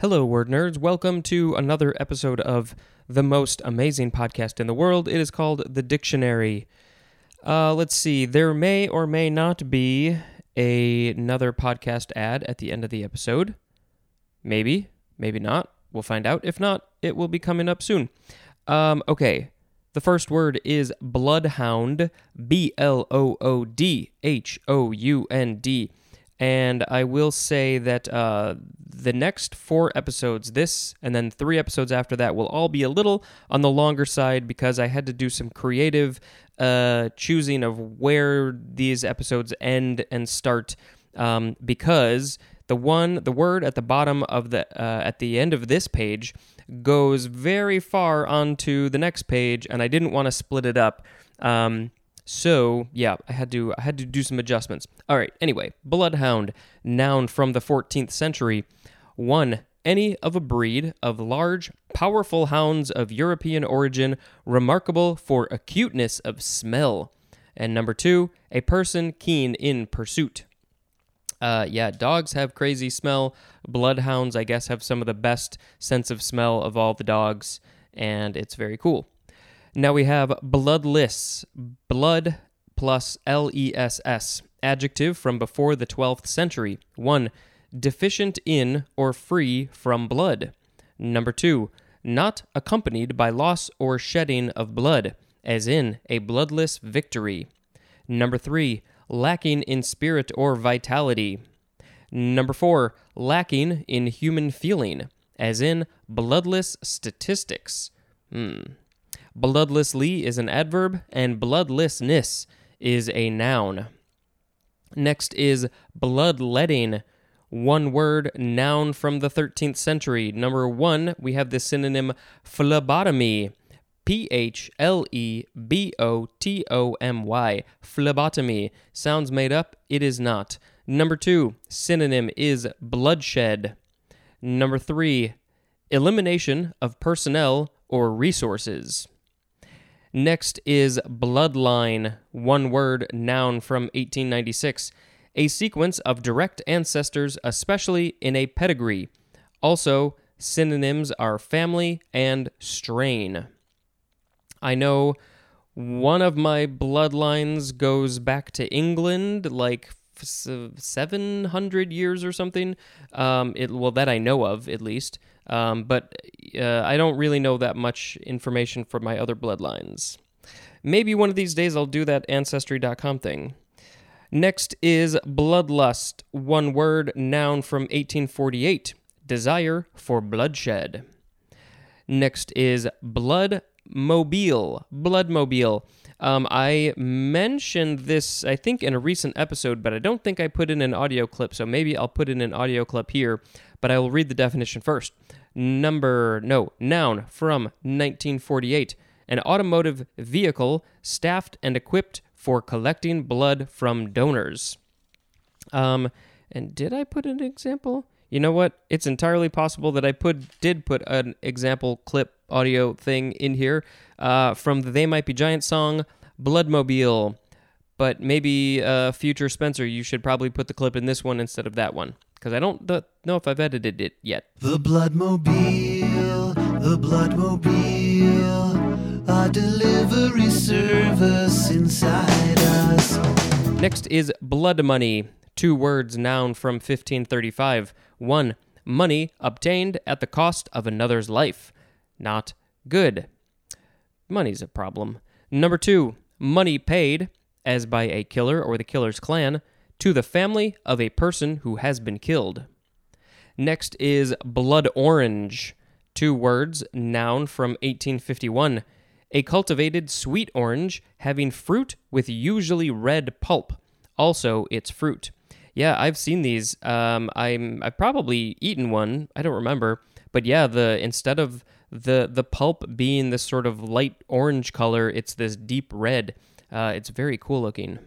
Hello, word nerds. Welcome to another episode of the most amazing podcast in the world. It is called The Dictionary. Uh, let's see. There may or may not be a, another podcast ad at the end of the episode. Maybe, maybe not. We'll find out. If not, it will be coming up soon. Um, okay. The first word is bloodhound. B L O O D H O U N D. And I will say that uh, the next four episodes, this and then three episodes after that, will all be a little on the longer side because I had to do some creative uh, choosing of where these episodes end and start. Um, because the one, the word at the bottom of the uh, at the end of this page goes very far onto the next page, and I didn't want to split it up. Um, so yeah, I had to I had to do some adjustments. All right. Anyway, bloodhound, noun from the 14th century. One, any of a breed of large, powerful hounds of European origin, remarkable for acuteness of smell. And number two, a person keen in pursuit. Uh, yeah, dogs have crazy smell. Bloodhounds, I guess, have some of the best sense of smell of all the dogs, and it's very cool. Now we have bloodless, blood plus L E S S, adjective from before the 12th century. 1. Deficient in or free from blood. Number 2. Not accompanied by loss or shedding of blood, as in a bloodless victory. Number 3. Lacking in spirit or vitality. Number 4. Lacking in human feeling, as in bloodless statistics. Hmm. Bloodlessly is an adverb, and bloodlessness is a noun. Next is bloodletting, one word noun from the 13th century. Number one, we have the synonym phlebotomy. P H L E B O T O M Y. Phlebotomy. Sounds made up, it is not. Number two, synonym is bloodshed. Number three, elimination of personnel or resources. Next is bloodline, one word noun from 1896, a sequence of direct ancestors, especially in a pedigree. Also, synonyms are family and strain. I know one of my bloodlines goes back to England, like 700 years or something. Um, it, well, that I know of, at least. Um, but uh, I don't really know that much information for my other bloodlines. Maybe one of these days I'll do that Ancestry.com thing. Next is bloodlust, one word, noun from 1848, desire for bloodshed. Next is blood mobile, blood bloodmobile. Um, I mentioned this, I think, in a recent episode, but I don't think I put in an audio clip, so maybe I'll put in an audio clip here, but I will read the definition first. Number, no, noun from 1948 an automotive vehicle staffed and equipped for collecting blood from donors. Um, and did I put an example? You know what? It's entirely possible that I put did put an example clip audio thing in here uh, from the They Might Be Giant song Bloodmobile. But maybe uh, future Spencer, you should probably put the clip in this one instead of that one because I don't know if I've edited it yet. The Bloodmobile, the Bloodmobile, a delivery service inside us. Next is blood money, two words, noun from 1535. One, money obtained at the cost of another's life. Not good. Money's a problem. Number two, money paid, as by a killer or the killer's clan, to the family of a person who has been killed. Next is blood orange, two words, noun from 1851. A cultivated sweet orange having fruit with usually red pulp. Also, its fruit. Yeah, I've seen these. Um, I'm I've probably eaten one. I don't remember, but yeah, the instead of the the pulp being this sort of light orange color, it's this deep red. Uh, it's very cool looking.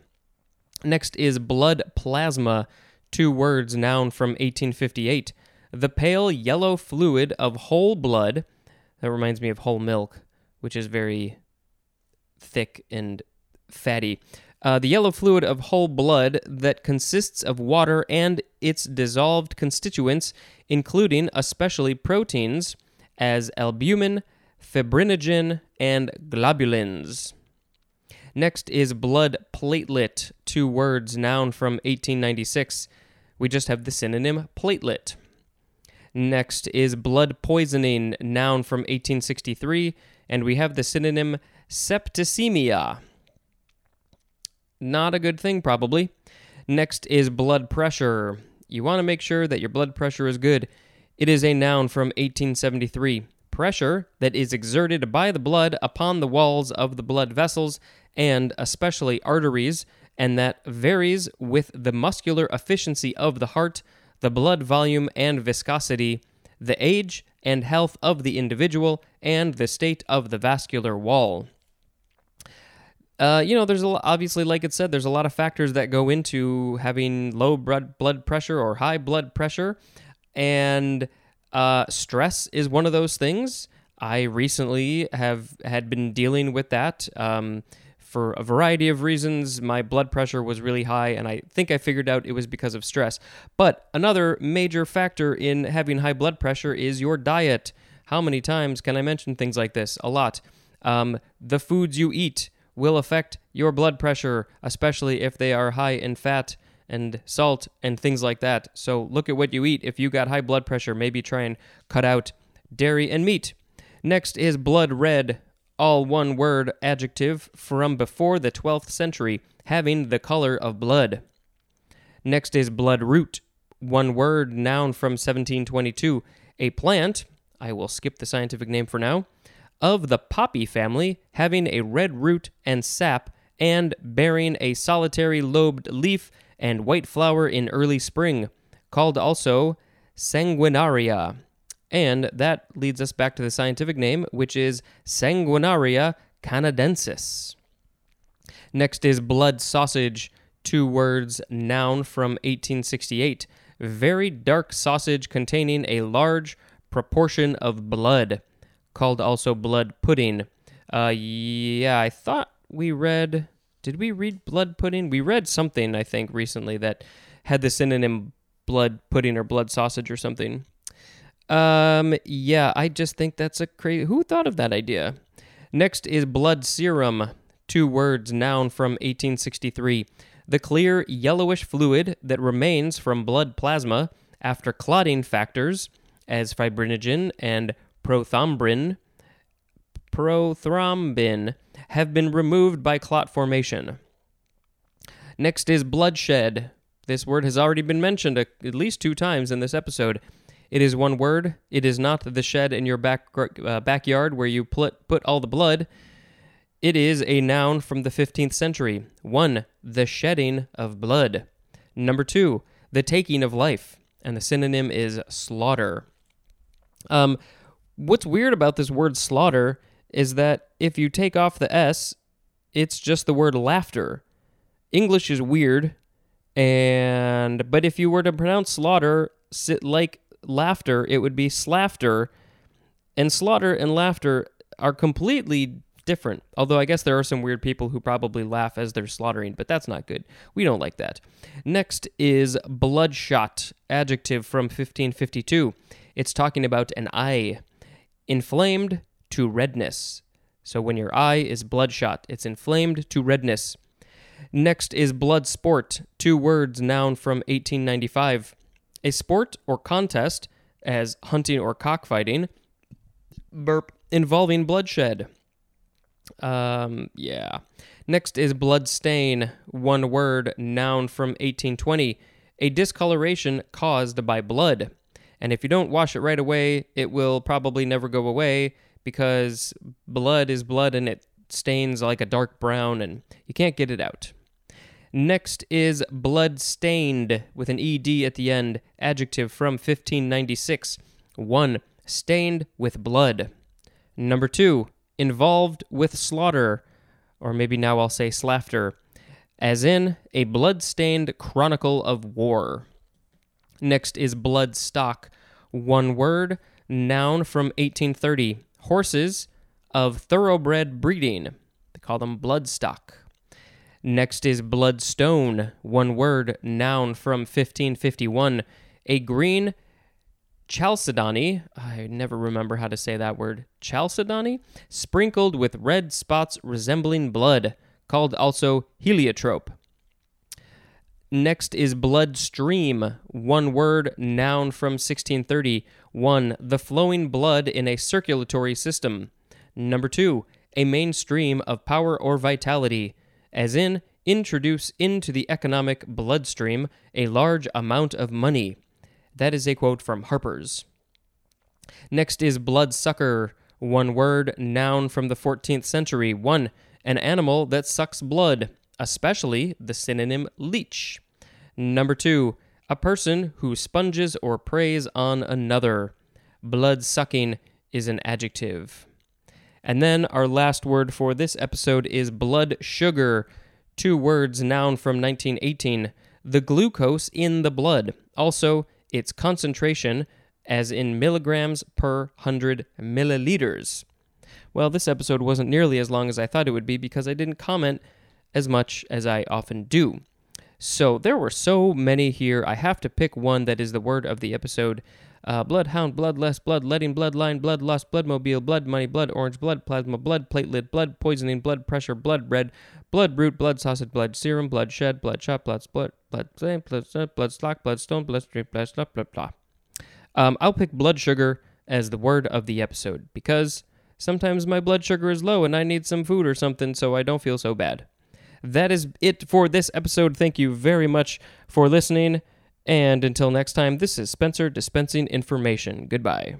Next is blood plasma, two words, noun from 1858. The pale yellow fluid of whole blood. That reminds me of whole milk, which is very thick and fatty. Uh, the yellow fluid of whole blood that consists of water and its dissolved constituents including especially proteins as albumin, fibrinogen, and globulins. Next is blood platelet, two words, noun from 1896. We just have the synonym platelet. Next is blood poisoning, noun from 1863, and we have the synonym septicemia. Not a good thing, probably. Next is blood pressure. You want to make sure that your blood pressure is good. It is a noun from 1873. Pressure that is exerted by the blood upon the walls of the blood vessels and especially arteries, and that varies with the muscular efficiency of the heart, the blood volume and viscosity, the age and health of the individual, and the state of the vascular wall. Uh, you know, there's a, obviously, like it said, there's a lot of factors that go into having low blood blood pressure or high blood pressure, and uh, stress is one of those things. I recently have had been dealing with that. Um, for a variety of reasons, my blood pressure was really high, and I think I figured out it was because of stress. But another major factor in having high blood pressure is your diet. How many times can I mention things like this? A lot. Um, the foods you eat will affect your blood pressure, especially if they are high in fat and salt and things like that. So look at what you eat. If you got high blood pressure, maybe try and cut out dairy and meat. Next is blood red, all one word adjective from before the 12th century, having the color of blood. Next is blood root, one word noun from 1722, a plant, I will skip the scientific name for now, of the poppy family, having a red root and sap, and bearing a solitary lobed leaf and white flower in early spring, called also sanguinaria. And that leads us back to the scientific name, which is Sanguinaria canadensis. Next is blood sausage, two words, noun from 1868. Very dark sausage containing a large proportion of blood, called also blood pudding. Uh, yeah, I thought we read. Did we read blood pudding? We read something, I think, recently that had the synonym blood pudding or blood sausage or something. Um, yeah, I just think that's a crazy. Who thought of that idea? Next is blood serum, two words, noun from 1863. The clear yellowish fluid that remains from blood plasma after clotting factors as fibrinogen and prothrombin, prothrombin have been removed by clot formation. Next is bloodshed. This word has already been mentioned a, at least two times in this episode. It is one word. It is not the shed in your back uh, backyard where you put put all the blood. It is a noun from the 15th century. 1. The shedding of blood. Number 2. The taking of life. And the synonym is slaughter. Um, what's weird about this word slaughter is that if you take off the S, it's just the word laughter. English is weird, and but if you were to pronounce slaughter like laughter, it would be slaughter, and slaughter and laughter are completely different. Although I guess there are some weird people who probably laugh as they're slaughtering, but that's not good. We don't like that. Next is bloodshot, adjective from 1552. It's talking about an eye, inflamed to redness. So when your eye is bloodshot, it's inflamed to redness. Next is blood sport, two words, noun from 1895. A sport or contest, as hunting or cockfighting, burp, involving bloodshed. Um, yeah. Next is blood stain, one word, noun from 1820. A discoloration caused by blood. And if you don't wash it right away, it will probably never go away because blood is blood and it stains like a dark brown and you can't get it out. Next is blood stained with an ed at the end, adjective from 1596. 1. Stained with blood. Number 2. Involved with slaughter, or maybe now I'll say slaughter, as in a blood stained chronicle of war. Next is blood stock. One word, noun from 1830. Horses of thoroughbred breeding. They call them bloodstock. Next is bloodstone. One word, noun from 1551. A green chalcedony, I never remember how to say that word, chalcedony, sprinkled with red spots resembling blood, called also heliotrope. Next is bloodstream, one word, noun from 1630. One, the flowing blood in a circulatory system. Number two, a main stream of power or vitality, as in, introduce into the economic bloodstream a large amount of money. That is a quote from Harper's. Next is bloodsucker, one word, noun from the 14th century. One, an animal that sucks blood, especially the synonym leech. Number two, a person who sponges or preys on another. Blood sucking is an adjective. And then our last word for this episode is blood sugar. Two words, noun from 1918. The glucose in the blood. Also, its concentration, as in milligrams per hundred milliliters. Well, this episode wasn't nearly as long as I thought it would be because I didn't comment as much as I often do. So there were so many here. I have to pick one that is the word of the episode. Uh, bloodhound, bloodless, bloodletting, bloodline, blood loss, bloodmobile, blood money, blood orange, blood plasma, blood platelet, blood poisoning, blood pressure, blood red, blood root, blood sausage, blood serum, blood shed, blood shot, blood split, blood blood blood, blood stock, blood stone, blood stream, blood blah blah blah. Um, I'll pick blood sugar as the word of the episode because sometimes my blood sugar is low and I need some food or something so I don't feel so bad. That is it for this episode. Thank you very much for listening. And until next time, this is Spencer dispensing information. Goodbye.